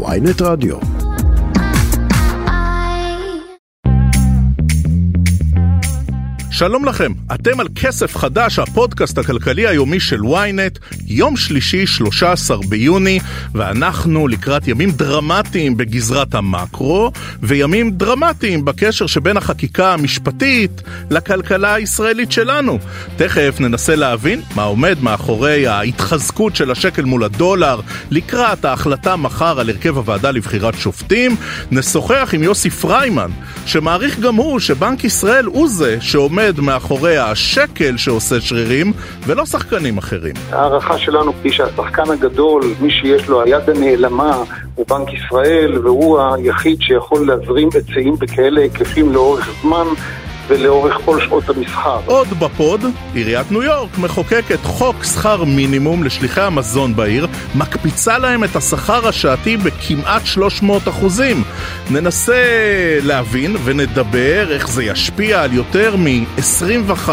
ויינט רדיו. שלום לכם, אתם על כסף חדש, הפודקאסט הכלכלי היומי של ynet, יום שלישי, 13 ביוני, ואנחנו לקראת ימים דרמטיים בגזרת המקרו, וימים דרמטיים בקשר שבין החקיקה המשפטית לכלכלה הישראלית שלנו. תכף ננסה להבין מה עומד מאחורי ההתחזקות של השקל מול הדולר לקראת ההחלטה מחר על הרכב הוועדה לבחירת שופטים. נשוחח עם יוסי פריימן, שמעריך גם הוא שבנק ישראל הוא זה שעומד עומד מאחורי השקל שעושה שרירים, ולא שחקנים אחרים. ההערכה שלנו היא שהשחקן הגדול, מי שיש לו היד הנעלמה, הוא בנק ישראל, והוא היחיד שיכול להזרים היצעים בכאלה היקפים לאורך זמן. ולאורך כל שעות המסחר. עוד בפוד, עיריית ניו יורק מחוקקת חוק שכר מינימום לשליחי המזון בעיר, מקפיצה להם את השכר השעתי בכמעט 300 אחוזים. ננסה להבין ונדבר איך זה ישפיע על יותר מ-25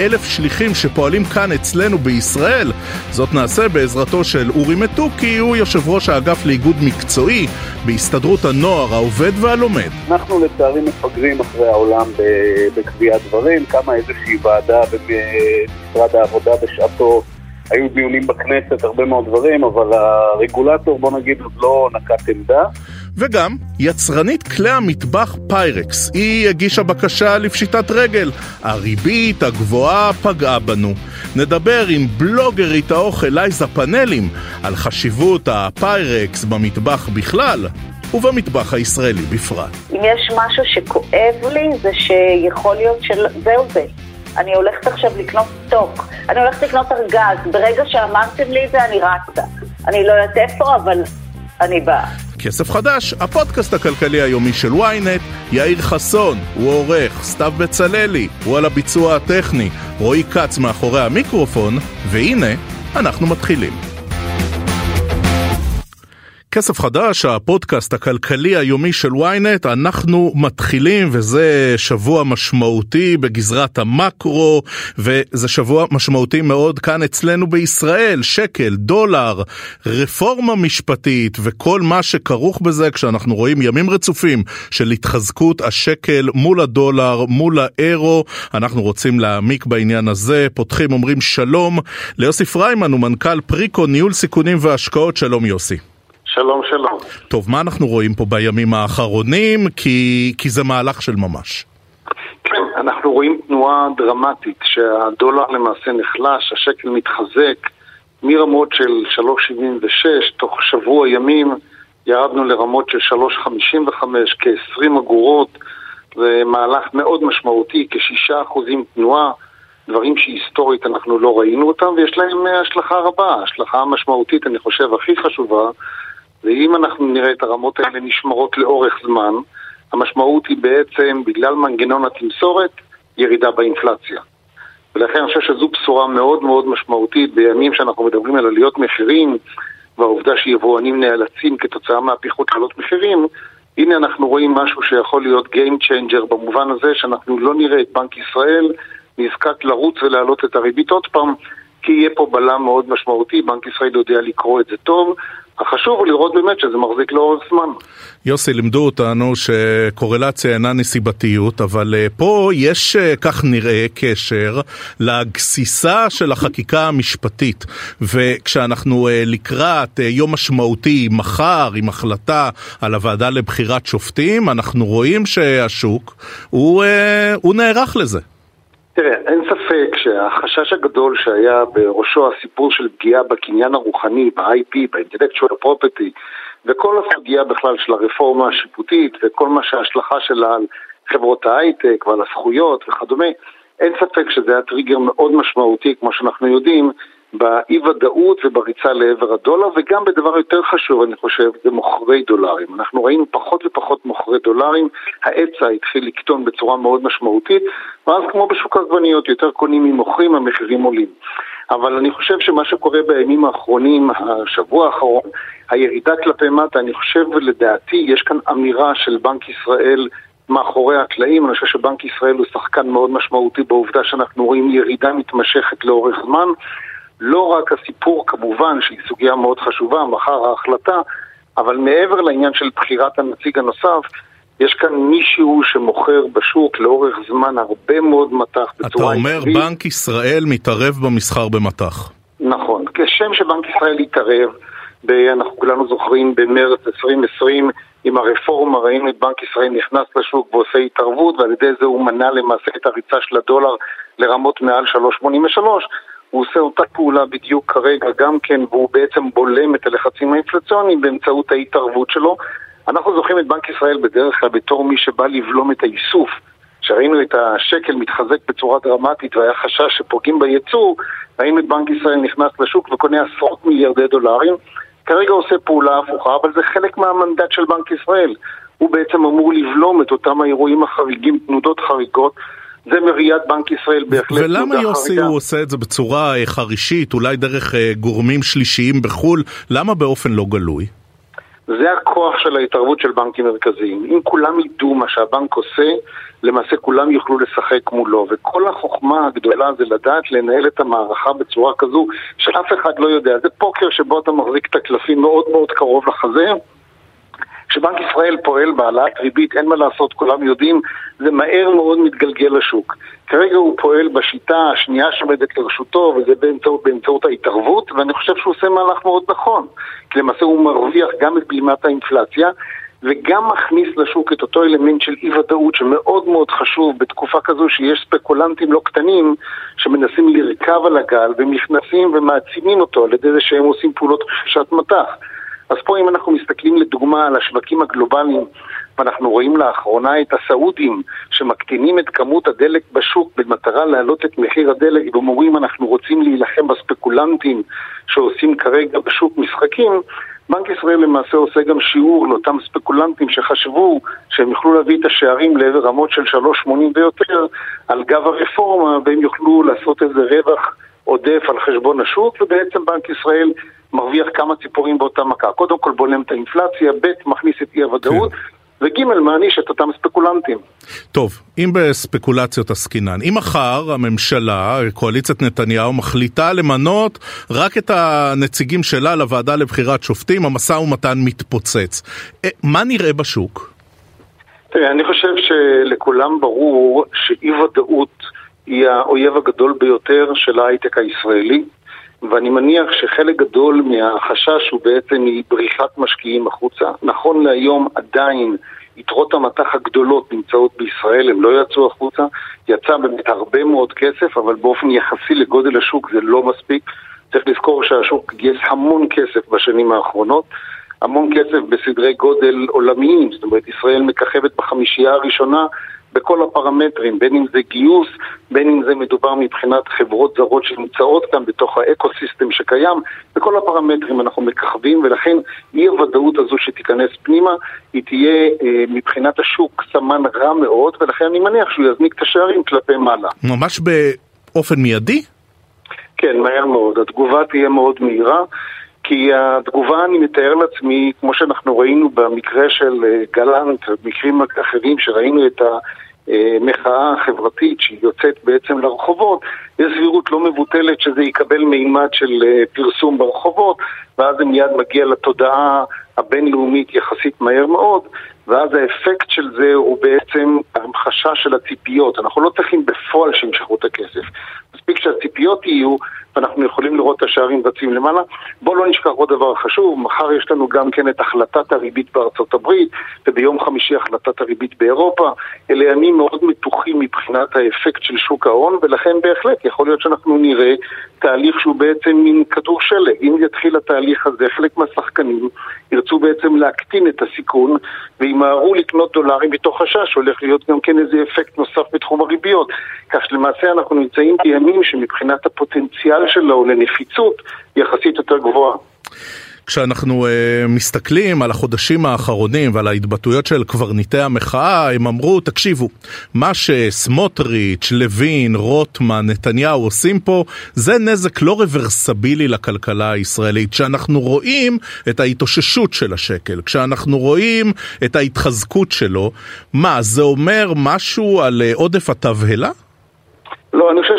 אלף שליחים שפועלים כאן אצלנו בישראל. זאת נעשה בעזרתו של אורי מתוקי, הוא יושב ראש האגף לאיגוד מקצועי בהסתדרות הנוער העובד והלומד. אנחנו לצערי מפגרים אחרי העולם. בקביעת דברים, קמה איזושהי ועדה במשרד העבודה בשעתו, היו דיונים בכנסת, הרבה מאוד דברים, אבל הרגולטור, בוא נגיד, עוד לא נקט עמדה. וגם יצרנית כלי המטבח פיירקס, היא הגישה בקשה לפשיטת רגל. הריבית הגבוהה פגעה בנו. נדבר עם בלוגרית האוכל ליזה פאנלים על חשיבות הפיירקס במטבח בכלל ובמטבח הישראלי בפרט. אם יש משהו שכואב לי, זה שיכול להיות שזהו זה. אני הולכת עכשיו לקנות סטוק, אני הולכת לקנות ארגז, ברגע שאמרתם לי את זה אני רצה. אני לא יודעת איפה, אבל אני באה. כסף חדש, הפודקאסט הכלכלי היומי של ynet, יאיר חסון, הוא עורך, סתיו בצללי, הוא על הביצוע הטכני, רועי כץ מאחורי המיקרופון, והנה, אנחנו מתחילים. כסף חדש, הפודקאסט הכלכלי היומי של ynet, אנחנו מתחילים וזה שבוע משמעותי בגזרת המקרו וזה שבוע משמעותי מאוד כאן אצלנו בישראל, שקל, דולר, רפורמה משפטית וכל מה שכרוך בזה כשאנחנו רואים ימים רצופים של התחזקות השקל מול הדולר, מול האירו, אנחנו רוצים להעמיק בעניין הזה, פותחים אומרים שלום ליוסי פריימן הוא מנכ"ל פריקו ניהול סיכונים והשקעות, שלום יוסי. שלום, שלום. טוב, מה אנחנו רואים פה בימים האחרונים? כי, כי זה מהלך של ממש. כן, אנחנו רואים תנועה דרמטית, שהדולר למעשה נחלש, השקל מתחזק מרמות של 3.76, תוך שבוע ימים ירדנו לרמות של 3.55, כ-20 אגורות, זה מהלך מאוד משמעותי, כשישה אחוזים תנועה, דברים שהיסטורית אנחנו לא ראינו אותם, ויש להם השלכה רבה, השלכה משמעותית, אני חושב, הכי חשובה, ואם אנחנו נראה את הרמות האלה נשמרות לאורך זמן, המשמעות היא בעצם, בגלל מנגנון התמסורת, ירידה באינפלציה. ולכן אני חושב שזו בשורה מאוד מאוד משמעותית בימים שאנחנו מדברים על עליות מחירים והעובדה שיבואנים נאלצים כתוצאה מהפיחות לעלות מחירים, הנה אנחנו רואים משהו שיכול להיות Game Changer במובן הזה שאנחנו לא נראה את בנק ישראל נזקק לרוץ ולהעלות את הריבית עוד פעם, כי יהיה פה בלם מאוד משמעותי, בנק ישראל יודע לקרוא את זה טוב, החשוב הוא לראות באמת שזה מחזיק לאורך זמן. יוסי, לימדו אותנו שקורלציה אינה נסיבתיות, אבל uh, פה יש, uh, כך נראה, קשר לגסיסה של החקיקה המשפטית. וכשאנחנו uh, לקראת יום משמעותי מחר עם החלטה על הוועדה לבחירת שופטים, אנחנו רואים שהשוק הוא, הוא נערך לזה. תראה, אין ספק שהחשש הגדול שהיה בראשו הסיפור של פגיעה בקניין הרוחני, ב-IP, ב-intellectual property, וכל הסוגיה בכלל של הרפורמה השיפוטית וכל מה שההשלכה שלה על חברות ההייטק ועל הזכויות וכדומה, אין ספק שזה היה טריגר מאוד משמעותי, כמו שאנחנו יודעים, באי ודאות ובריצה לעבר הדולר, וגם בדבר יותר חשוב, אני חושב, זה מוכרי דולרים. אנחנו ראינו פחות ופחות מוכרי דולרים, ההיצע התחיל לקטון בצורה מאוד משמעותית, ואז כמו בשוק העגבניות, יותר קונים ממוכרים, המחירים עולים. אבל אני חושב שמה שקורה בימים האחרונים, השבוע האחרון, הירידה כלפי מטה, אני חושב ולדעתי יש כאן אמירה של בנק ישראל מאחורי הקלעים, אני חושב שבנק ישראל הוא שחקן מאוד משמעותי בעובדה שאנחנו רואים ירידה מתמשכת לאורך זמן. לא רק הסיפור כמובן, שהיא סוגיה מאוד חשובה, מחר ההחלטה, אבל מעבר לעניין של בחירת הנציג הנוסף, יש כאן מישהו שמוכר בשוק לאורך זמן הרבה מאוד מטח בצורה אתה אומר. בנק ישראל מתערב במסחר במטח. נכון. כשם שבנק ישראל התערב, אנחנו כולנו זוכרים במרץ 2020 עם הרפורמה ראינו את בנק ישראל נכנס לשוק ועושה התערבות ועל ידי זה הוא מנע למעשה את הריצה של הדולר לרמות מעל 3.83 הוא עושה אותה פעולה בדיוק כרגע גם כן והוא בעצם בולם את הלחצים האינפלציוניים באמצעות ההתערבות שלו אנחנו זוכרים את בנק ישראל בדרך כלל בתור מי שבא לבלום את האיסוף כשראינו את השקל מתחזק בצורה דרמטית והיה חשש שפוגעים בייצוא, ראינו את בנק ישראל נכנס לשוק וקונה עשרות מיליארדי דולרים. כרגע עושה פעולה הפוכה, אבל זה חלק מהמנדט של בנק ישראל. הוא בעצם אמור לבלום את אותם האירועים החריגים, תנודות חריגות. זה מראיית בנק ישראל בהחלט ולמה יוסי חריגה. הוא עושה את זה בצורה אה, חרישית, אולי דרך אה, גורמים שלישיים בחו"ל? למה באופן לא גלוי? זה הכוח של ההתערבות של בנקים מרכזיים. אם כולם ידעו מה שהבנק עושה, למעשה כולם יוכלו לשחק מולו. וכל החוכמה הגדולה זה לדעת לנהל את המערכה בצורה כזו שאף אחד לא יודע. זה פוקר שבו אתה מחזיק את הקלפים מאוד מאוד קרוב לחזה. כשבנק ישראל פועל בהעלאת ריבית, אין מה לעשות, כולם יודעים, זה מהר מאוד מתגלגל לשוק. כרגע הוא פועל בשיטה השנייה שעומדת לרשותו, וזה באמצעות, באמצעות ההתערבות, ואני חושב שהוא עושה מהלך מאוד נכון. כי למעשה הוא מרוויח גם את בלימת האינפלציה, וגם מכניס לשוק את אותו אלמנט של אי ודאות שמאוד מאוד חשוב בתקופה כזו שיש ספקולנטים לא קטנים שמנסים לרכב על הגל ונכנסים ומעצימים אותו על ידי זה שהם עושים פעולות רכישת מטח. אז פה אם אנחנו מסתכלים לדוגמה על השווקים הגלובליים ואנחנו רואים לאחרונה את הסעודים שמקטינים את כמות הדלק בשוק במטרה להעלות את מחיר הדלק ואומרים אנחנו רוצים להילחם בספקולנטים שעושים כרגע בשוק משחקים. בנק ישראל למעשה עושה גם שיעור לאותם ספקולנטים שחשבו שהם יוכלו להביא את השערים לעבר רמות של 3.80 ויותר על גב הרפורמה והם יוכלו לעשות איזה רווח עודף על חשבון השוק ובעצם בנק ישראל מרוויח כמה ציפורים באותה מכה. קודם כל בולם את האינפלציה, ב' מכניס את אי הוודאות. כן. וג' מעניש את אותם ספקולנטים. טוב, אם בספקולציות עסקינן, אם מחר הממשלה, קואליציית נתניהו, מחליטה למנות רק את הנציגים שלה לוועדה לבחירת שופטים, המשא ומתן מתפוצץ. אה, מה נראה בשוק? תראה, אני חושב שלכולם ברור שאי ודאות היא האויב הגדול ביותר של ההייטק הישראלי. ואני מניח שחלק גדול מהחשש הוא בעצם מבריחת משקיעים החוצה. נכון להיום עדיין יתרות המטח הגדולות נמצאות בישראל, הן לא יצאו החוצה. יצא באמת הרבה מאוד כסף, אבל באופן יחסי לגודל השוק זה לא מספיק. צריך לזכור שהשוק גייס המון כסף בשנים האחרונות. המון כסף בסדרי גודל עולמיים, זאת אומרת ישראל מככבת בחמישייה הראשונה בכל הפרמטרים, בין אם זה גיוס, בין אם זה מדובר מבחינת חברות זרות שנמצאות כאן בתוך ה eco-system שקיים, בכל הפרמטרים אנחנו מככבים ולכן אי הוודאות הזו שתיכנס פנימה, היא תהיה אה, מבחינת השוק סמן רע מאוד ולכן אני מניח שהוא יזניק את השערים כלפי מעלה. ממש באופן מיידי? כן, מהר מאוד. התגובה תהיה מאוד מהירה. כי התגובה, אני מתאר לעצמי, כמו שאנחנו ראינו במקרה של אה, גלנט, במקרים אחרים שראינו את המחאה החברתית שהיא יוצאת בעצם לרחובות, יש סבירות לא מבוטלת שזה יקבל מימד של אה, פרסום ברחובות, ואז זה מיד מגיע לתודעה הבינלאומית יחסית מהר מאוד, ואז האפקט של זה הוא בעצם המחשה של הציפיות. אנחנו לא צריכים בפועל שימשכו את הכסף. מספיק שהציפיות יהיו ואנחנו יכולים לראות את השערים רצים למעלה. בואו לא נשכח עוד דבר חשוב, מחר יש לנו גם כן את החלטת הריבית בארצות הברית, וביום חמישי החלטת הריבית באירופה. אלה ימים מאוד מתוחים מבחינת האפקט של שוק ההון, ולכן בהחלט יכול להיות שאנחנו נראה תהליך שהוא בעצם מין כדור שלג. אם יתחיל התהליך הזה, חלק מהשחקנים ירצו בעצם להקטין את הסיכון, וימהרו לקנות דולרים מתוך חשש, הולך להיות גם כן איזה אפקט נוסף בתחום הריביות. כך שלמעשה אנחנו נמצאים בימים שמבחינת הפוטנציאל שלו לנפיצות יחסית יותר גבוהה. כשאנחנו uh, מסתכלים על החודשים האחרונים ועל ההתבטאויות של קברניטי המחאה, הם אמרו, תקשיבו, מה שסמוטריץ', לוין, רוטמן, נתניהו עושים פה, זה נזק לא רוורסבילי לכלכלה הישראלית. כשאנחנו רואים את ההתאוששות של השקל, כשאנחנו רואים את ההתחזקות שלו, מה, זה אומר משהו על uh, עודף התבהלה? לא, אני חושב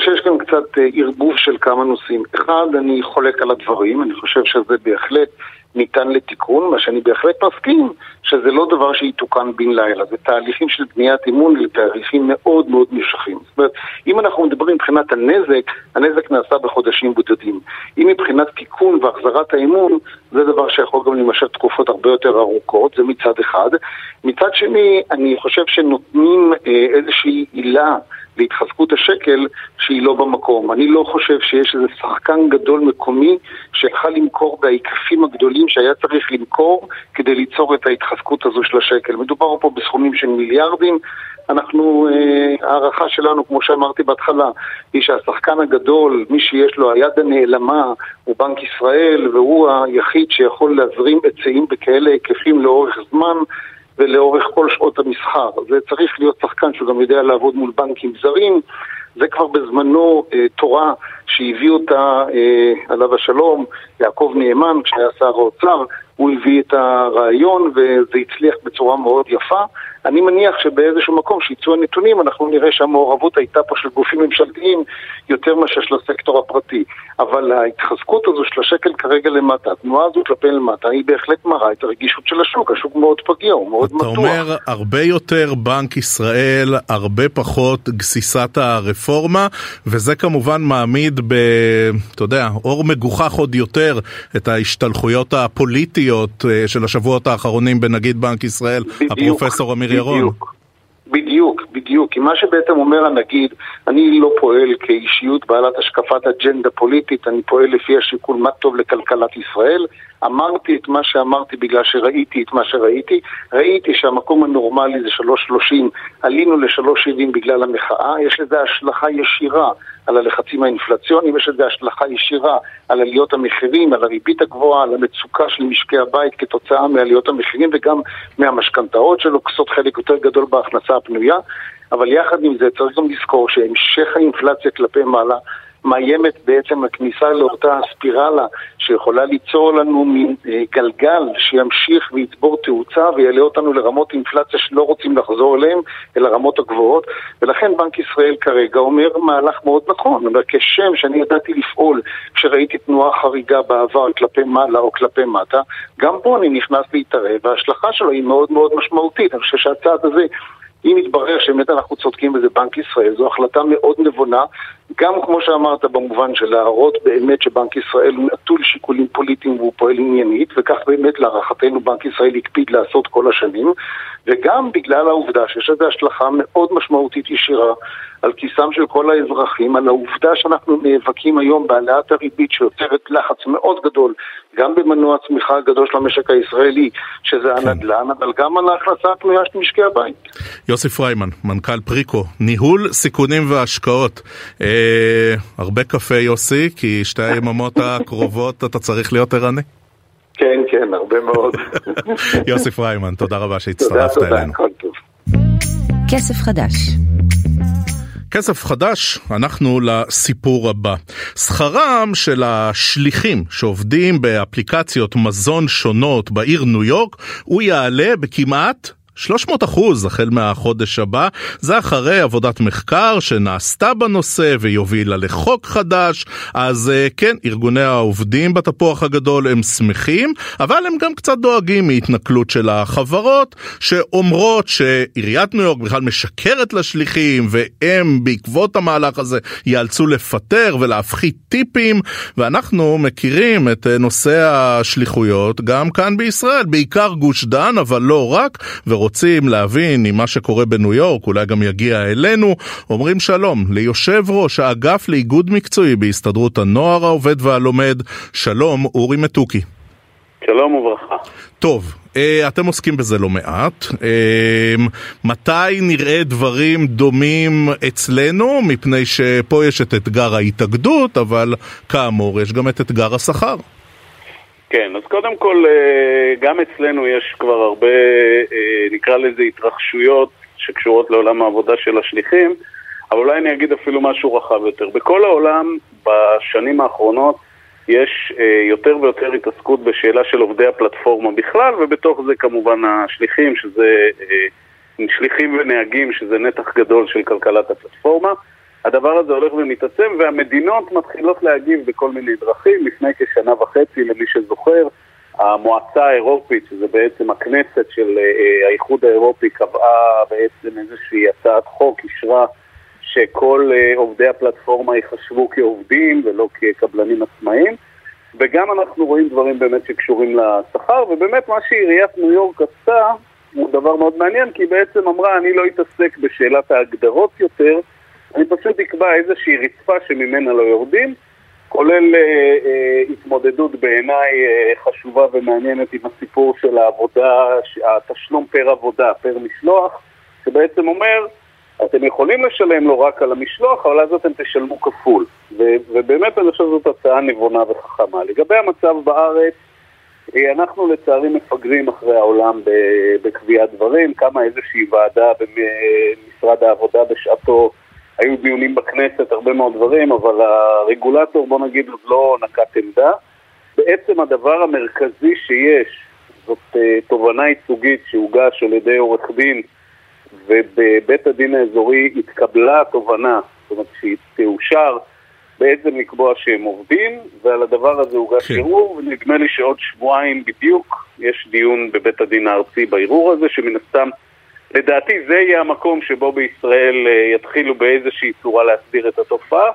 קצת אה, ערבוב של כמה נושאים. אחד, אני חולק על הדברים, אני חושב שזה בהחלט ניתן לתיקון, מה שאני בהחלט מסכים שזה לא דבר שיתוקן בן לילה, זה תהליכים של בניית אמון לתהליכים מאוד מאוד נמשכים. זאת אומרת, אם אנחנו מדברים מבחינת הנזק, הנזק נעשה בחודשים בודדים. אם מבחינת תיקון והחזרת האמון, זה דבר שיכול גם להימשך תקופות הרבה יותר ארוכות, זה מצד אחד. מצד שני, אני חושב שנותנים אה, איזושהי עילה להתחזקות השקל שהיא לא במקום. אני לא חושב שיש איזה שחקן גדול מקומי שיכל למכור בהיקפים הגדולים שהיה צריך למכור כדי ליצור את ההתחזקות הזו של השקל. מדובר פה בסכומים של מיליארדים. אנחנו, אה, הערכה שלנו, כמו שאמרתי בהתחלה, היא שהשחקן הגדול, מי שיש לו היד הנעלמה, הוא בנק ישראל, והוא היחיד שיכול להזרים היצעים בכאלה היקפים לאורך זמן. ולאורך כל שעות המסחר. זה צריך להיות שחקן שהוא גם יודע לעבוד מול בנקים זרים. זה כבר בזמנו אה, תורה שהביא אותה, אה, עליו השלום, יעקב נאמן, כשהיה שר האוצר, הוא הביא את הרעיון וזה הצליח בצורה מאוד יפה. אני מניח שבאיזשהו מקום שיצאו הנתונים אנחנו נראה שהמעורבות הייתה פה של גופים ממשלתיים יותר מאשר של הסקטור הפרטי. אבל ההתחזקות הזו של השקל כרגע למטה, התנועה הזו כלפי למטה, היא בהחלט מראה את הרגישות של השוק. השוק מאוד פגיע, הוא מאוד אתה מתוח. אתה אומר הרבה יותר בנק ישראל, הרבה פחות גסיסת הרפורמה, וזה כמובן מעמיד ב... אתה יודע, אור מגוחך עוד יותר את ההשתלחויות הפוליטיות אה, של השבועות האחרונים בנגיד בנק ישראל, בדיוק, הפרופסור אמיר. בדיוק. בדיוק, בדיוק. כי מה שבעצם אומר הנגיד, אני לא פועל כאישיות בעלת השקפת אג'נדה פוליטית, אני פועל לפי השיקול מה טוב לכלכלת ישראל. אמרתי את מה שאמרתי בגלל שראיתי את מה שראיתי. ראיתי שהמקום הנורמלי זה 3.30, עלינו ל-3.70 בגלל המחאה, יש לזה השלכה ישירה על הלחצים האינפלציוניים, יש לזה השלכה ישירה על עליות המחירים, על הריבית הגבוהה, על המצוקה של משקי הבית כתוצאה מעליות המחירים וגם מהמשכנתאות שלוקסות חלק יותר גדול בהכנסה הפנויה. אבל יחד עם זה צריך גם לזכור שהמשך האינפלציה כלפי מעלה מאיימת בעצם הכניסה לאותה ספירלה שיכולה ליצור לנו מין אה, גלגל שימשיך ויצבור תאוצה ויעלה אותנו לרמות אינפלציה שלא רוצים לחזור אליהן, אל הרמות הגבוהות. ולכן בנק ישראל כרגע אומר מהלך מאוד נכון, אומר כשם שאני ידעתי לפעול כשראיתי תנועה חריגה בעבר כלפי מעלה או כלפי מטה, גם פה אני נכנס להתערב. וההשלכה שלו היא מאוד מאוד משמעותית, אני חושב שהצעד הזה אם יתברר שבאמת אנחנו צודקים בזה בנק ישראל, זו החלטה מאוד נבונה, גם כמו שאמרת במובן של להראות באמת שבנק ישראל הוא נטול שיקולים פוליטיים והוא פועל עניינית, וכך באמת להערכתנו בנק ישראל הקפיד לעשות כל השנים, וגם בגלל העובדה שיש לזה השלכה מאוד משמעותית ישירה על כיסם של כל האזרחים, על העובדה שאנחנו נאבקים היום בהעלאת הריבית שיוצרת לחץ מאוד גדול גם במנוע הצמיחה הגדול של המשק הישראלי, שזה כן. הנדל"ן, אבל גם על ההכנסה הפנויה של משקי הבית. יוסי פריימן, מנכ"ל פריקו, ניהול סיכונים והשקעות. אה, הרבה קפה יוסי, כי שתי היממות הקרובות אתה צריך להיות ערני. כן, כן, הרבה מאוד. יוסי פריימן, תודה רבה שהצטרפת אלינו. תודה, תודה, כסף חדש כסף חדש, אנחנו לסיפור הבא. שכרם של השליחים שעובדים באפליקציות מזון שונות בעיר ניו יורק, הוא יעלה בכמעט 300 אחוז החל מהחודש הבא, זה אחרי עבודת מחקר שנעשתה בנושא ויובילה לחוק חדש, אז אה, כן, ארגוני העובדים בתפוח הגדול הם שמחים, אבל הם גם קצת דואגים מהתנכלות של החברות, שאומרות שעיריית ניו יורק בכלל משקרת לשליחים, והם בעקבות המהלך הזה ייאלצו לפטר ולהפחית טיפים, ואנחנו מכירים את אה, נושא השליחויות גם כאן בישראל, בעיקר גוש דן, אבל לא רק, רוצים להבין אם מה שקורה בניו יורק אולי גם יגיע אלינו, אומרים שלום ליושב ראש האגף לאיגוד מקצועי בהסתדרות הנוער העובד והלומד, שלום אורי מתוקי. שלום וברכה. טוב, אה, אתם עוסקים בזה לא מעט. אה, מתי נראה דברים דומים אצלנו? מפני שפה יש את אתגר ההתאגדות, אבל כאמור יש גם את אתגר השכר. כן, אז קודם כל, אה, גם אצלנו יש כבר הרבה, אה, נקרא לזה התרחשויות שקשורות לעולם העבודה של השליחים, אבל אולי אני אגיד אפילו משהו רחב יותר. בכל העולם, בשנים האחרונות, יש אה, יותר ויותר התעסקות בשאלה של עובדי הפלטפורמה בכלל, ובתוך זה כמובן השליחים, שזה שליחים ונהגים, שזה נתח גדול של כלכלת הפלטפורמה. הדבר הזה הולך ומתעצם, והמדינות מתחילות להגיב בכל מיני דרכים. לפני כשנה וחצי, למי שזוכר, המועצה האירופית, שזה בעצם הכנסת של אה, האיחוד האירופי, קבעה בעצם איזושהי הצעת חוק, אישרה שכל אה, עובדי הפלטפורמה ייחשבו כעובדים ולא כקבלנים עצמאיים. וגם אנחנו רואים דברים באמת שקשורים לשכר, ובאמת מה שעיריית ניו יורק עשתה הוא דבר מאוד מעניין, כי היא בעצם אמרה, אני לא אתעסק בשאלת ההגדרות יותר, אני פשוט אקבע איזושהי רצפה שממנה לא יורדים, כולל אה, אה, התמודדות בעיניי אה, חשובה ומעניינת עם הסיפור של העבודה, התשלום פר עבודה, פר משלוח, שבעצם אומר, אתם יכולים לשלם לו רק על המשלוח, אבל אז אתם תשלמו כפול. ו- ובאמת אני חושב שזאת הצעה נבונה וחכמה. לגבי המצב בארץ, אה, אנחנו לצערי מפגרים אחרי העולם בקביעת דברים, קמה איזושהי ועדה במשרד העבודה בשעתו, היו דיונים בכנסת, הרבה מאוד דברים, אבל הרגולטור, בוא נגיד, עוד לא נקט עמדה. בעצם הדבר המרכזי שיש, זאת אה, תובנה ייצוגית שהוגש על ידי עורך דין ובבית הדין האזורי התקבלה התובנה, זאת אומרת שהיא תאושר בעצם לקבוע שהם עובדים, ועל הדבר הזה הוגש כן. ערעור, ונדמה לי שעוד שבועיים בדיוק יש דיון בבית הדין הארצי בערעור הזה, שמן הסתם, לדעתי זה יהיה המקום שבו בישראל אה, יתחילו באיזושהי צורה להסביר את התופעה.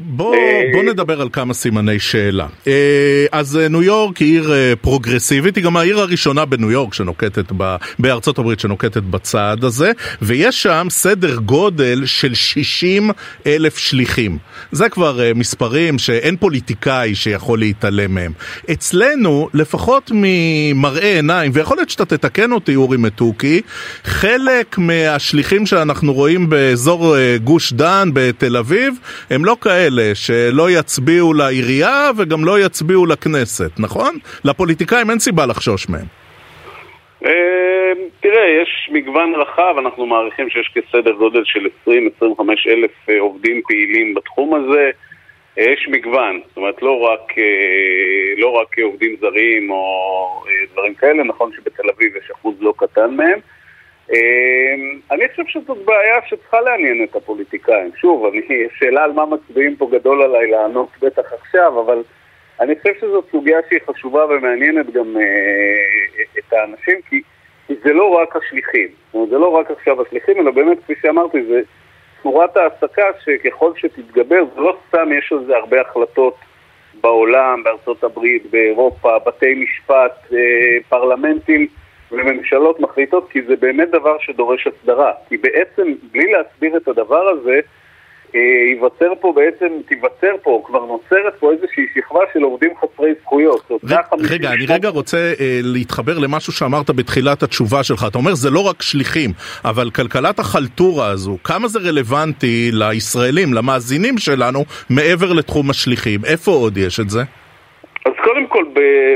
בוא, אה, בוא נדבר על כמה סימני שאלה. אה, אז אה, ניו יורק היא עיר פרוגרסיבית, היא גם העיר הראשונה בניו יורק שנוקטת, ב, בארצות הברית שנוקטת בצעד הזה, ויש שם סדר גודל של 60 אלף שליחים. זה כבר מספרים שאין פוליטיקאי שיכול להתעלם מהם. אצלנו, לפחות ממראה עיניים, ויכול להיות שאתה תתקן אותי, אורי מתוקי, חלק מהשליחים שאנחנו רואים באזור גוש דן בתל אביב, הם לא כאלה. כאלה שלא יצביעו לעירייה וגם לא יצביעו לכנסת, נכון? לפוליטיקאים אין סיבה לחשוש מהם. אה, תראה, יש מגוון רחב, אנחנו מעריכים שיש כסדר גודל של 20-25 אלף אה, עובדים פעילים בתחום הזה. אה, יש מגוון, זאת אומרת לא רק, לא רק עובדים זרים או דברים כאלה, נכון שבתל אביב יש אחוז לא קטן מהם. אמ, אני חושב שזאת בעיה שצריכה לעניין את הפוליטיקאים. שוב, אני, שאלה על מה מצביעים פה גדול עליי לענות בטח עכשיו, אבל אני חושב שזאת סוגיה שהיא חשובה ומעניינת גם אה, את האנשים, כי, כי זה לא רק השליחים. זאת אומרת, זה לא רק עכשיו השליחים, אלא באמת, כפי שאמרתי, זה צורת העסקה שככל שתתגבר, זה לא סתם יש על זה הרבה החלטות בעולם, בארצות הברית, באירופה, בתי משפט, אה, פרלמנטים. וממשלות מחליטות כי זה באמת דבר שדורש הסדרה. כי בעצם, בלי להסביר את הדבר הזה, אה, ייווצר פה בעצם, תיווצר פה, כבר נוצרת פה איזושהי שכבה של עובדים חסרי זכויות. רגע, אני רגע רוצה אה, להתחבר למשהו שאמרת בתחילת התשובה שלך. אתה אומר זה לא רק שליחים, אבל כלכלת החלטורה הזו, כמה זה רלוונטי לישראלים, למאזינים שלנו, מעבר לתחום השליחים? איפה עוד יש את זה? אז קודם כל,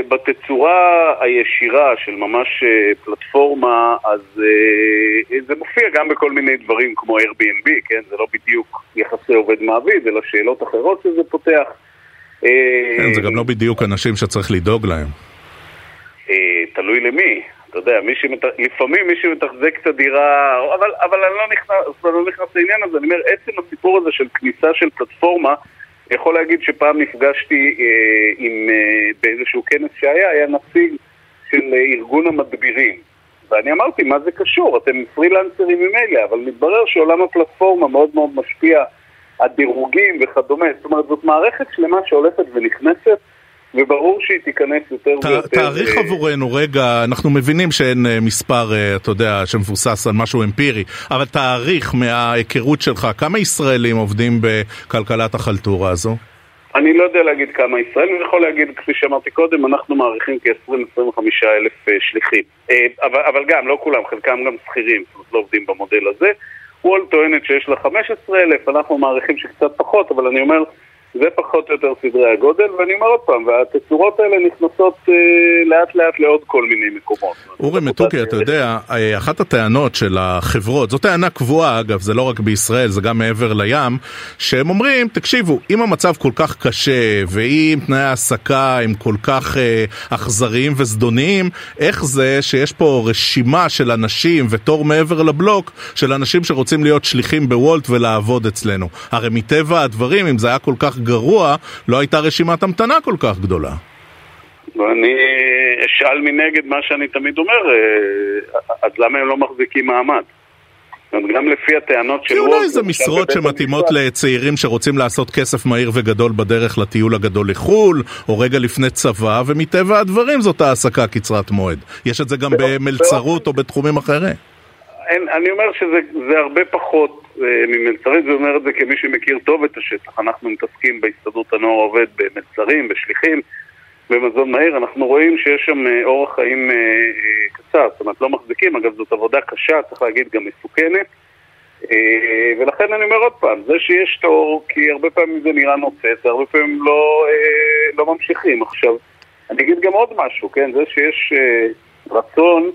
בתצורה הישירה של ממש אה, פלטפורמה, אז אה, זה מופיע גם בכל מיני דברים כמו Airbnb, כן? זה לא בדיוק יחסי עובד מעביד, אלא שאלות אחרות שזה פותח. אה, כן, זה גם לא בדיוק אנשים שצריך לדאוג להם. תלוי למי. אתה יודע, מי שמת... לפעמים מי שמתחזק את הדירה, אבל, אבל אני לא נכנס, לא נכנס לעניין הזה, אני אומר, עצם הסיפור הזה של כניסה של פלטפורמה אני יכול להגיד שפעם נפגשתי אה, עם, אה, באיזשהו כנס שהיה, היה נציג של ארגון המדבירים. ואני אמרתי, מה זה קשור? אתם פרילנסרים ממילא, אבל מתברר שעולם הפלטפורמה מאוד מאוד משפיע, הדירוגים וכדומה. זאת אומרת, זאת מערכת שלמה שהולכת ונכנסת. וברור שהיא תיכנס יותר ת, ויותר... תאריך אה, עבורנו רגע, אנחנו מבינים שאין אה, מספר, אה, אתה יודע, שמבוסס על משהו אמפירי, אבל תאריך מההיכרות שלך, כמה ישראלים עובדים בכלכלת החלטורה הזו? אני לא יודע להגיד כמה ישראלים, אני יכול להגיד, כפי שאמרתי קודם, אנחנו מעריכים כ-20-25 אלף שליחים. אבל, אבל גם, לא כולם, חלקם גם שכירים, זאת אומרת לא עובדים במודל הזה. וול טוענת שיש לה 15 אלף, אנחנו מעריכים שקצת פחות, אבל אני אומר... זה פחות או יותר סדרי הגודל, ואני אומר עוד פעם, והתצורות האלה נכנסות אה, לאט לאט לעוד כל מיני מקומות. אורי מתוקי, אתה יודע, אה, אחת הטענות של החברות, זו טענה קבועה אגב, זה לא רק בישראל, זה גם מעבר לים, שהם אומרים, תקשיבו, אם המצב כל כך קשה, ואם תנאי העסקה הם כל כך אה, אכזריים וזדוניים, איך זה שיש פה רשימה של אנשים ותור מעבר לבלוק של אנשים שרוצים להיות שליחים בוולט ולעבוד אצלנו? הרי מטבע הדברים, אם זה היה כל כך גרוע, לא הייתה רשימת המתנה כל כך גדולה. ואני אשאל מנגד מה שאני תמיד אומר, אה, אז למה הם לא מחזיקים מעמד? גם לפי הטענות של כי וולט... אולי זה משרות שמתאימות לצעירים שרוצים לעשות כסף מהיר וגדול בדרך לטיול הגדול לחו"ל, או רגע לפני צבא, ומטבע הדברים זאת העסקה קצרת מועד. יש את זה גם במלצרות או בתחומים אחרים. אין, אני אומר שזה הרבה פחות אה, ממלצרית, ואומר את זה כמי שמכיר טוב את השטח. אנחנו מתעסקים בהסתדרות הנוער העובד במלצרים, בשליחים, במזון מהיר. אנחנו רואים שיש שם אה, אורח חיים אה, אה, קצר, זאת אומרת לא מחזיקים, אגב זאת עבודה קשה, צריך להגיד גם מסוכנת. אה, ולכן אני אומר עוד פעם, זה שיש תור, כי הרבה פעמים זה נראה נוצץ, הרבה פעמים לא, אה, לא ממשיכים. עכשיו, אני אגיד גם עוד משהו, כן? זה שיש רצון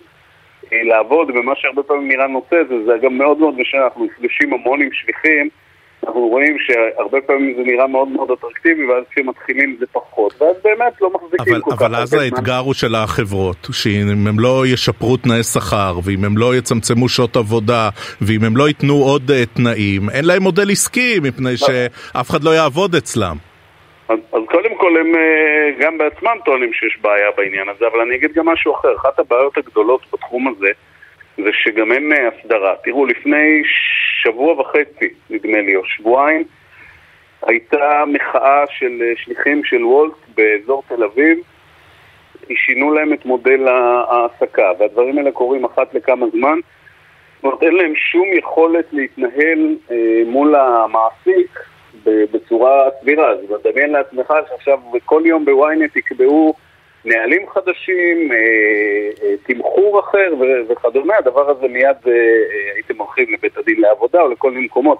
לעבוד במה שהרבה פעמים נראה נוצץ, וזה גם מאוד מאוד משנה, אנחנו נפגשים המון עם שליחים, אנחנו רואים שהרבה פעמים זה נראה מאוד מאוד אטרקטיבי, ואז כשמתחילים זה פחות, ואז באמת לא מחזיקים אבל, כל כך. אבל אז. האתגר הוא של החברות, שאם הם לא ישפרו תנאי שכר, ואם הם לא יצמצמו שעות עבודה, ואם הם לא ייתנו עוד אה, תנאים, אין להם מודל עסקי, מפני שאף אחד לא יעבוד אצלם. אז, אז קודם כל הם אה, גם בעצמם טוענים שיש בעיה בעניין הזה, אבל אני אגיד גם משהו אחר. אחת הבעיות הגדולות בתחום הזה זה שגם אין אה, הסדרה. תראו, לפני שבוע וחצי, נדמה לי, או שבועיים, הייתה מחאה של אה, שליחים של וולט באזור תל אביב. שינו להם את מודל ההעסקה, והדברים האלה קורים אחת לכמה זמן. זאת אומרת, אין להם שום יכולת להתנהל אה, מול המעסיק בצורה סבירה. אז תדמיין לעצמך שעכשיו כל יום בוויינט יקבעו נהלים חדשים, אה, אה, תמחור אחר וכדומה, הדבר הזה מיד אה, הייתם הולכים לבית הדין לעבודה או לכל מיני מקומות.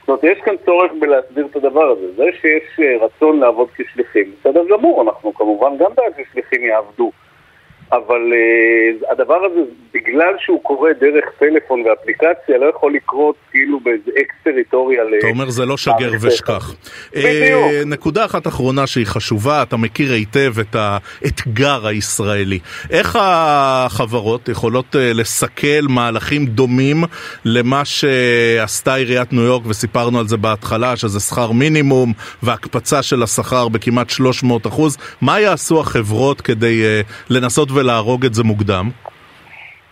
זאת אומרת, יש כאן צורך בלהסביר את הדבר הזה. זה שיש רצון לעבוד כשליחים, בסדר גמור, אנחנו כמובן גם בעד ששליחים יעבדו. אבל uh, הדבר הזה, בגלל שהוא קורה דרך טלפון ואפליקציה, לא יכול לקרות כאילו באיזה אקס טריטוריה ל... אתה אומר זה לא שגר. ושכח. בדיוק. אה, נקודה אחת אחרונה שהיא חשובה, אתה מכיר היטב את האתגר הישראלי. איך החברות יכולות אה, לסכל מהלכים דומים למה שעשתה עיריית ניו יורק, וסיפרנו על זה בהתחלה, שזה שכר מינימום והקפצה של השכר בכמעט 300 אחוז? מה יעשו החברות כדי אה, לנסות ולהרוג את זה מוקדם?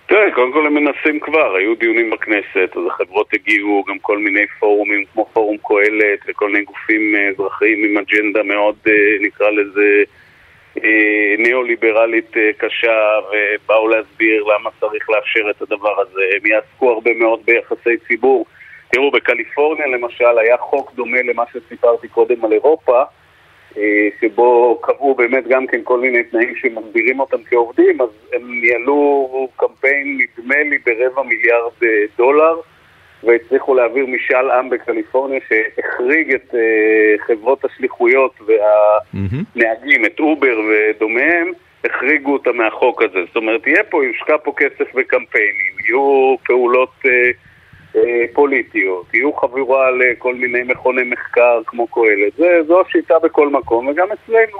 תראה, קודם כל הם מנסים כבר, היו דיונים בכנסת, אז החברות הגיעו, גם כל מיני פורומים כמו פורום קהלת וכל מיני גופים אה, אזרחיים עם אג'נדה מאוד, אה, נקרא לזה, אה, ניאו-ליברלית קשה, ובאו להסביר למה צריך לאפשר את הדבר הזה. הם יעסקו הרבה מאוד ביחסי ציבור. תראו, בקליפורניה למשל היה חוק דומה למה שסיפרתי קודם על אירופה, שבו קבעו באמת גם כן כל מיני תנאים שמגבירים אותם כעובדים, אז הם ניהלו קמפיין נדמה לי ברבע מיליארד אה, דולר והצליחו להעביר משאל עם בקליפורניה שהחריג את אה, חברות השליחויות והנהגים, את אובר ודומיהם, החריגו אותם מהחוק הזה. זאת אומרת, יהיה פה, יושקע פה כסף בקמפיינים, יהיו פעולות... אה, אה, פוליטיות, יהיו חבורה לכל מיני מכוני מחקר כמו קהלת, זה- זו השיטה בכל מקום וגם אצלנו.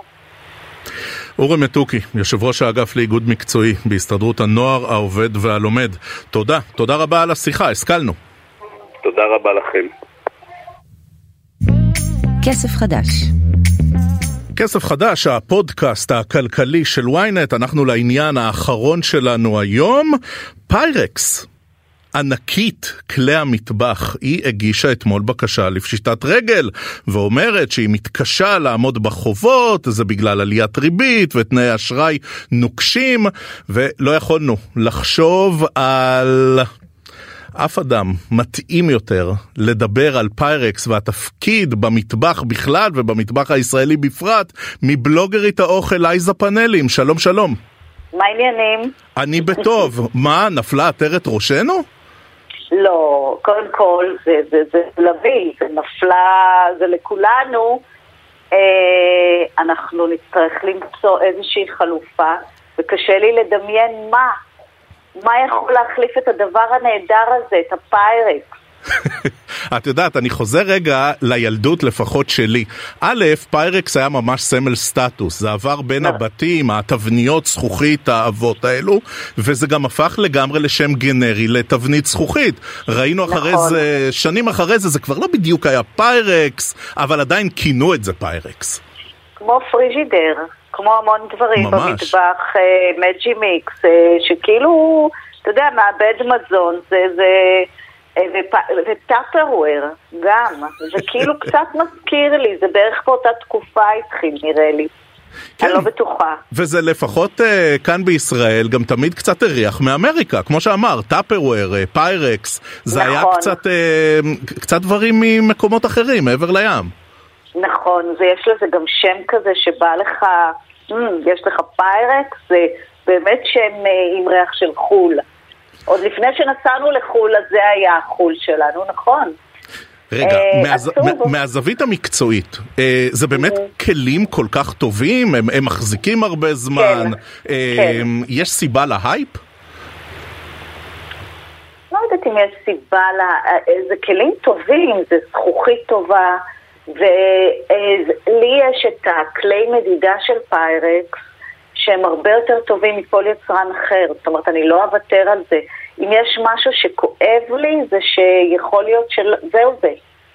אורי מתוקי, יושב ראש האגף לאיגוד מקצועי בהסתדרות הנוער, העובד והלומד. תודה, תודה רבה על השיחה, השכלנו. תודה רבה לכם. כסף חדש. כסף חדש, הפודקאסט הכלכלי של ynet, אנחנו לעניין האחרון שלנו היום, פיירקס. ענקית כלי המטבח, היא הגישה אתמול בקשה לפשיטת רגל ואומרת שהיא מתקשה לעמוד בחובות, זה בגלל עליית ריבית ותנאי אשראי נוקשים ולא יכולנו לחשוב על אף אדם מתאים יותר לדבר על פיירקס והתפקיד במטבח בכלל ובמטבח הישראלי בפרט מבלוגרית האוכל לייזה פאנלים, שלום שלום. מה העניינים? אני בטוב, מה, נפלה עטרת ראשנו? לא, קודם כל, זה, זה, זה לביא, זה נפלה, זה לכולנו. אה, אנחנו נצטרך למצוא איזושהי חלופה, וקשה לי לדמיין מה. מה יכול להחליף את הדבר הנהדר הזה, את הפיירקס? את יודעת, אני חוזר רגע לילדות לפחות שלי. א', פיירקס היה ממש סמל סטטוס, זה עבר בין הבתים, התבניות זכוכית העבות האלו, וזה גם הפך לגמרי לשם גנרי לתבנית זכוכית. ראינו אחרי נכון. זה, שנים אחרי זה, זה כבר לא בדיוק היה פיירקס, אבל עדיין כינו את זה פיירקס. כמו פריג'ידר, כמו המון דברים ממש. במטבח, אה, מג'ימיקס, אה, שכאילו, אתה יודע, מעבד מזון, זה, זה, אה, וטאפרוויר גם, זה כאילו קצת מזכיר לי, זה בערך באותה תקופה התחיל נראה לי. כן. אני לא בטוחה. וזה לפחות אה, כאן בישראל גם תמיד קצת הריח מאמריקה, כמו שאמרת, טאפרוויר, אה, פיירקס, זה היה נכון. קצת, אה, קצת דברים ממקומות אחרים, מעבר לים. נכון, ויש לזה גם שם כזה שבא לך, "מ, יש לך פיירקס, זה באמת שם אה, עם ריח של חו"ל. עוד לפני שנסענו לחו"ל, אז זה היה החו"ל שלנו, נכון? רגע, אה, מהז... מהזווית המקצועית, אה, זה באמת כלים כל כך טובים, הם, הם מחזיקים הרבה זמן, כן, אה, כן. יש סיבה להייפ? לא יודעת אם יש סיבה, לה... זה כלים טובים, זה זכוכית טובה, ולי יש את הכלי מדידה של פיירקס, שהם הרבה יותר טובים מכל יצרן אחר, זאת אומרת, אני לא אוותר על זה. אם יש משהו שכואב לי, זה שיכול להיות של... זהו זה.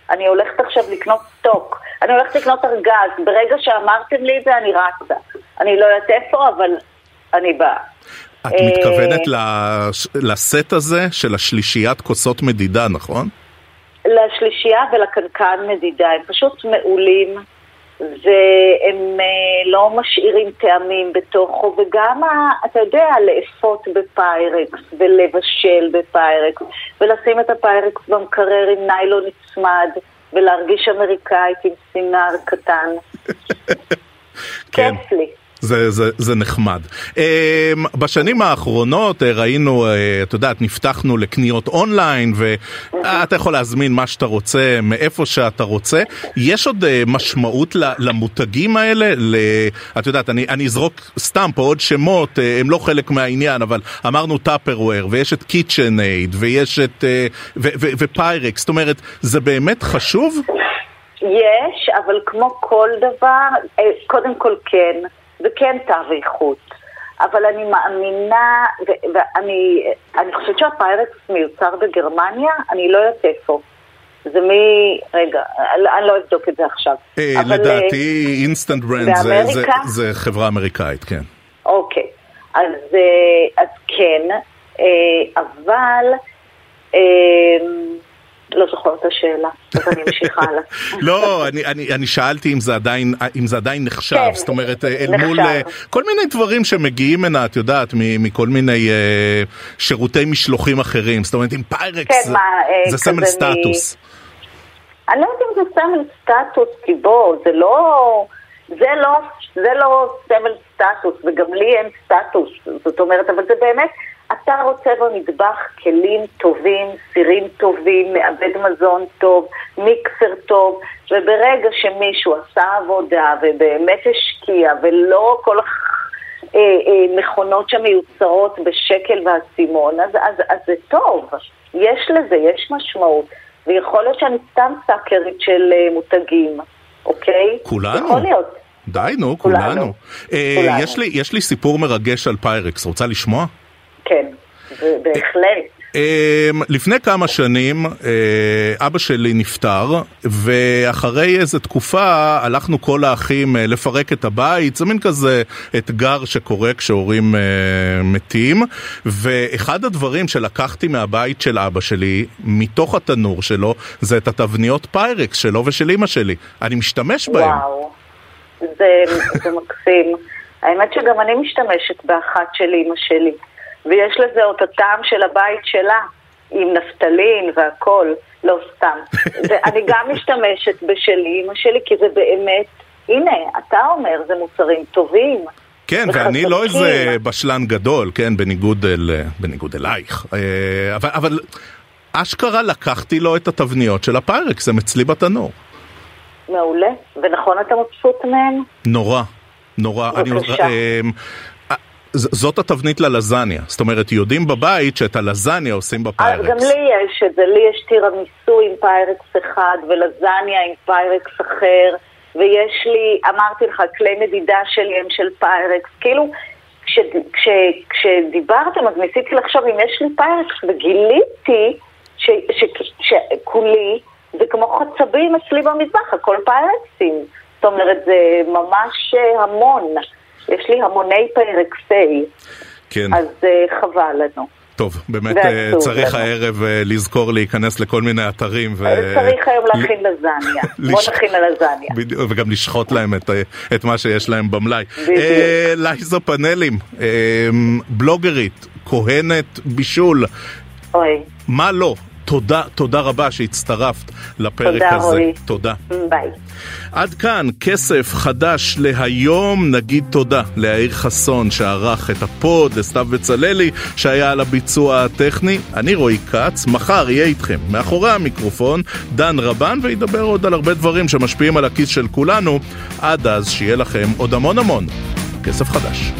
אני הולכת עכשיו לקנות סטוק, אני הולכת לקנות ארגז, ברגע שאמרתם לי את זה אני רצה. אני לא יודעת איפה, אבל אני באה. את אה, מתכוונת לש... לסט הזה של השלישיית כוסות מדידה, נכון? לשלישייה ולקנקן מדידה, הם פשוט מעולים והם אה, לא משאירים טעמים בתוכו וגם, אתה יודע, לאפות בפיירקס ולבשל בפיירקס ולשים את הפיירקס במקרר עם ניילון נצמד ולהרגיש אמריקאית עם סינר קטן. כן. כיף לי. זה, זה, זה נחמד. Um, בשנים האחרונות uh, ראינו, uh, את יודעת, נפתחנו לקניות אונליין ואתה יכול להזמין מה שאתה רוצה, מאיפה שאתה רוצה. יש עוד uh, משמעות למותגים האלה? את יודעת, אני, אני אזרוק סתם פה עוד שמות, הם לא חלק מהעניין, אבל אמרנו Tupperware ויש את KitchenAid ויש את... ופיירקס, זאת אומרת, זה באמת חשוב? יש, אבל כמו כל דבר, אה, קודם כל כן, וכן תו איכות. אבל אני מאמינה, ואני אני חושבת שהפיירקס מיוצר בגרמניה, אני לא יודעת איפה. זה מי... רגע, אני לא אבדוק את זה עכשיו. אה, אבל, אה, לדעתי Instant Brands זה, זה? זה חברה אמריקאית, כן. אוקיי, אז, אה, אז כן, אבל לא זוכרת את השאלה, אז אני אמשיך הלאה. לא, אני, אני, אני שאלתי אם זה עדיין, אם זה עדיין נחשב, כן, זאת אומרת, אה, אה, נחשב. מול אה, כל מיני דברים שמגיעים הנה, את יודעת, מכל מיני אה, שירותי משלוחים אחרים, זאת אומרת, עם פיירקס כן, זה, מה, אה, זה סמל סטטוס. אני לא יודעת אם זה סמל סטטוס, כי בוא, זה לא... זה לא, זה לא סמל סטטוס, וגם לי אין סטטוס, זאת אומרת, אבל זה באמת, אתה רוצה במטבח כלים טובים, סירים טובים, מעבד מזון טוב, מיקסר טוב, וברגע שמישהו עשה עבודה ובאמת השקיע, ולא כל אה, אה, מכונות שמיוצרות בשקל ואסימון, אז, אז, אז זה טוב, יש לזה, יש משמעות, ויכול להיות שאני סתם סאקרית של אה, מותגים, אוקיי? כולנו. יכול להיות. די, נו, כולנו. כולנו. אה, כולנו. יש, לי, יש לי סיפור מרגש על פיירקס, רוצה לשמוע? כן, בהחלט. Um, לפני כמה שנים uh, אבא שלי נפטר ואחרי איזה תקופה הלכנו כל האחים uh, לפרק את הבית זה מין כזה אתגר שקורה כשהורים uh, מתים ואחד הדברים שלקחתי מהבית של אבא שלי מתוך התנור שלו זה את התבניות פיירקס שלו ושל אמא שלי אני משתמש בהם וואו, זה, זה מקסים. האמת שגם אני משתמשת באחת של אימא שלי, ויש לזה עוד הטעם של הבית שלה, עם נפטלין והכל, לא סתם. ואני גם משתמשת בשל אימא שלי, כי זה באמת, הנה, אתה אומר, זה מוצרים טובים. כן, וחזקים. ואני לא איזה בשלן גדול, כן, בניגוד, אל, בניגוד אלייך. אה, אבל, אבל אשכרה לקחתי לו את התבניות של הפיירקס, הם אצלי בתנור. מעולה. ונכון אתה מבסוט מהם? נורא, נורא. בבקשה. אה, אה, זאת התבנית ללזניה, זאת אומרת יודעים בבית שאת הלזניה עושים בפיירקס. גם לי יש את זה, לי יש טירמיסו עם פיירקס אחד ולזניה עם פיירקס אחר, ויש לי, אמרתי לך, כלי מדידה שלי הם של פיירקס, כאילו, כש, כש, כשדיברתם אז ניסיתי לחשוב אם יש לי פיירקס, וגיליתי שכולי זה כמו חצבים אצלי במטבח, הכל פיירקסים, זאת אומרת זה ממש אה, המון. יש לי המוני פיירקסי, כן. אז uh, חבל לנו. טוב, באמת ועצוב צריך לנו. הערב אה, לזכור להיכנס לכל מיני אתרים. ו... צריך היום להכין לזניה. בוא לש- נכין לזניה. בדיוק, וגם לשחוט להם את, אה, את מה שיש להם במלאי. אה, ליזו פאנלים, אה, בלוגרית, כוהנת בישול, אוי, מה לא? תודה, תודה רבה שהצטרפת לפרק תודה, הזה. רועי. תודה. ביי. עד כאן כסף חדש להיום, נגיד תודה ליאיר חסון שערך את הפוד, לסתיו בצללי שהיה על הביצוע הטכני. אני רועי כץ, מחר יהיה איתכם מאחורי המיקרופון דן רבן וידבר עוד על הרבה דברים שמשפיעים על הכיס של כולנו. עד אז שיהיה לכם עוד המון המון כסף חדש.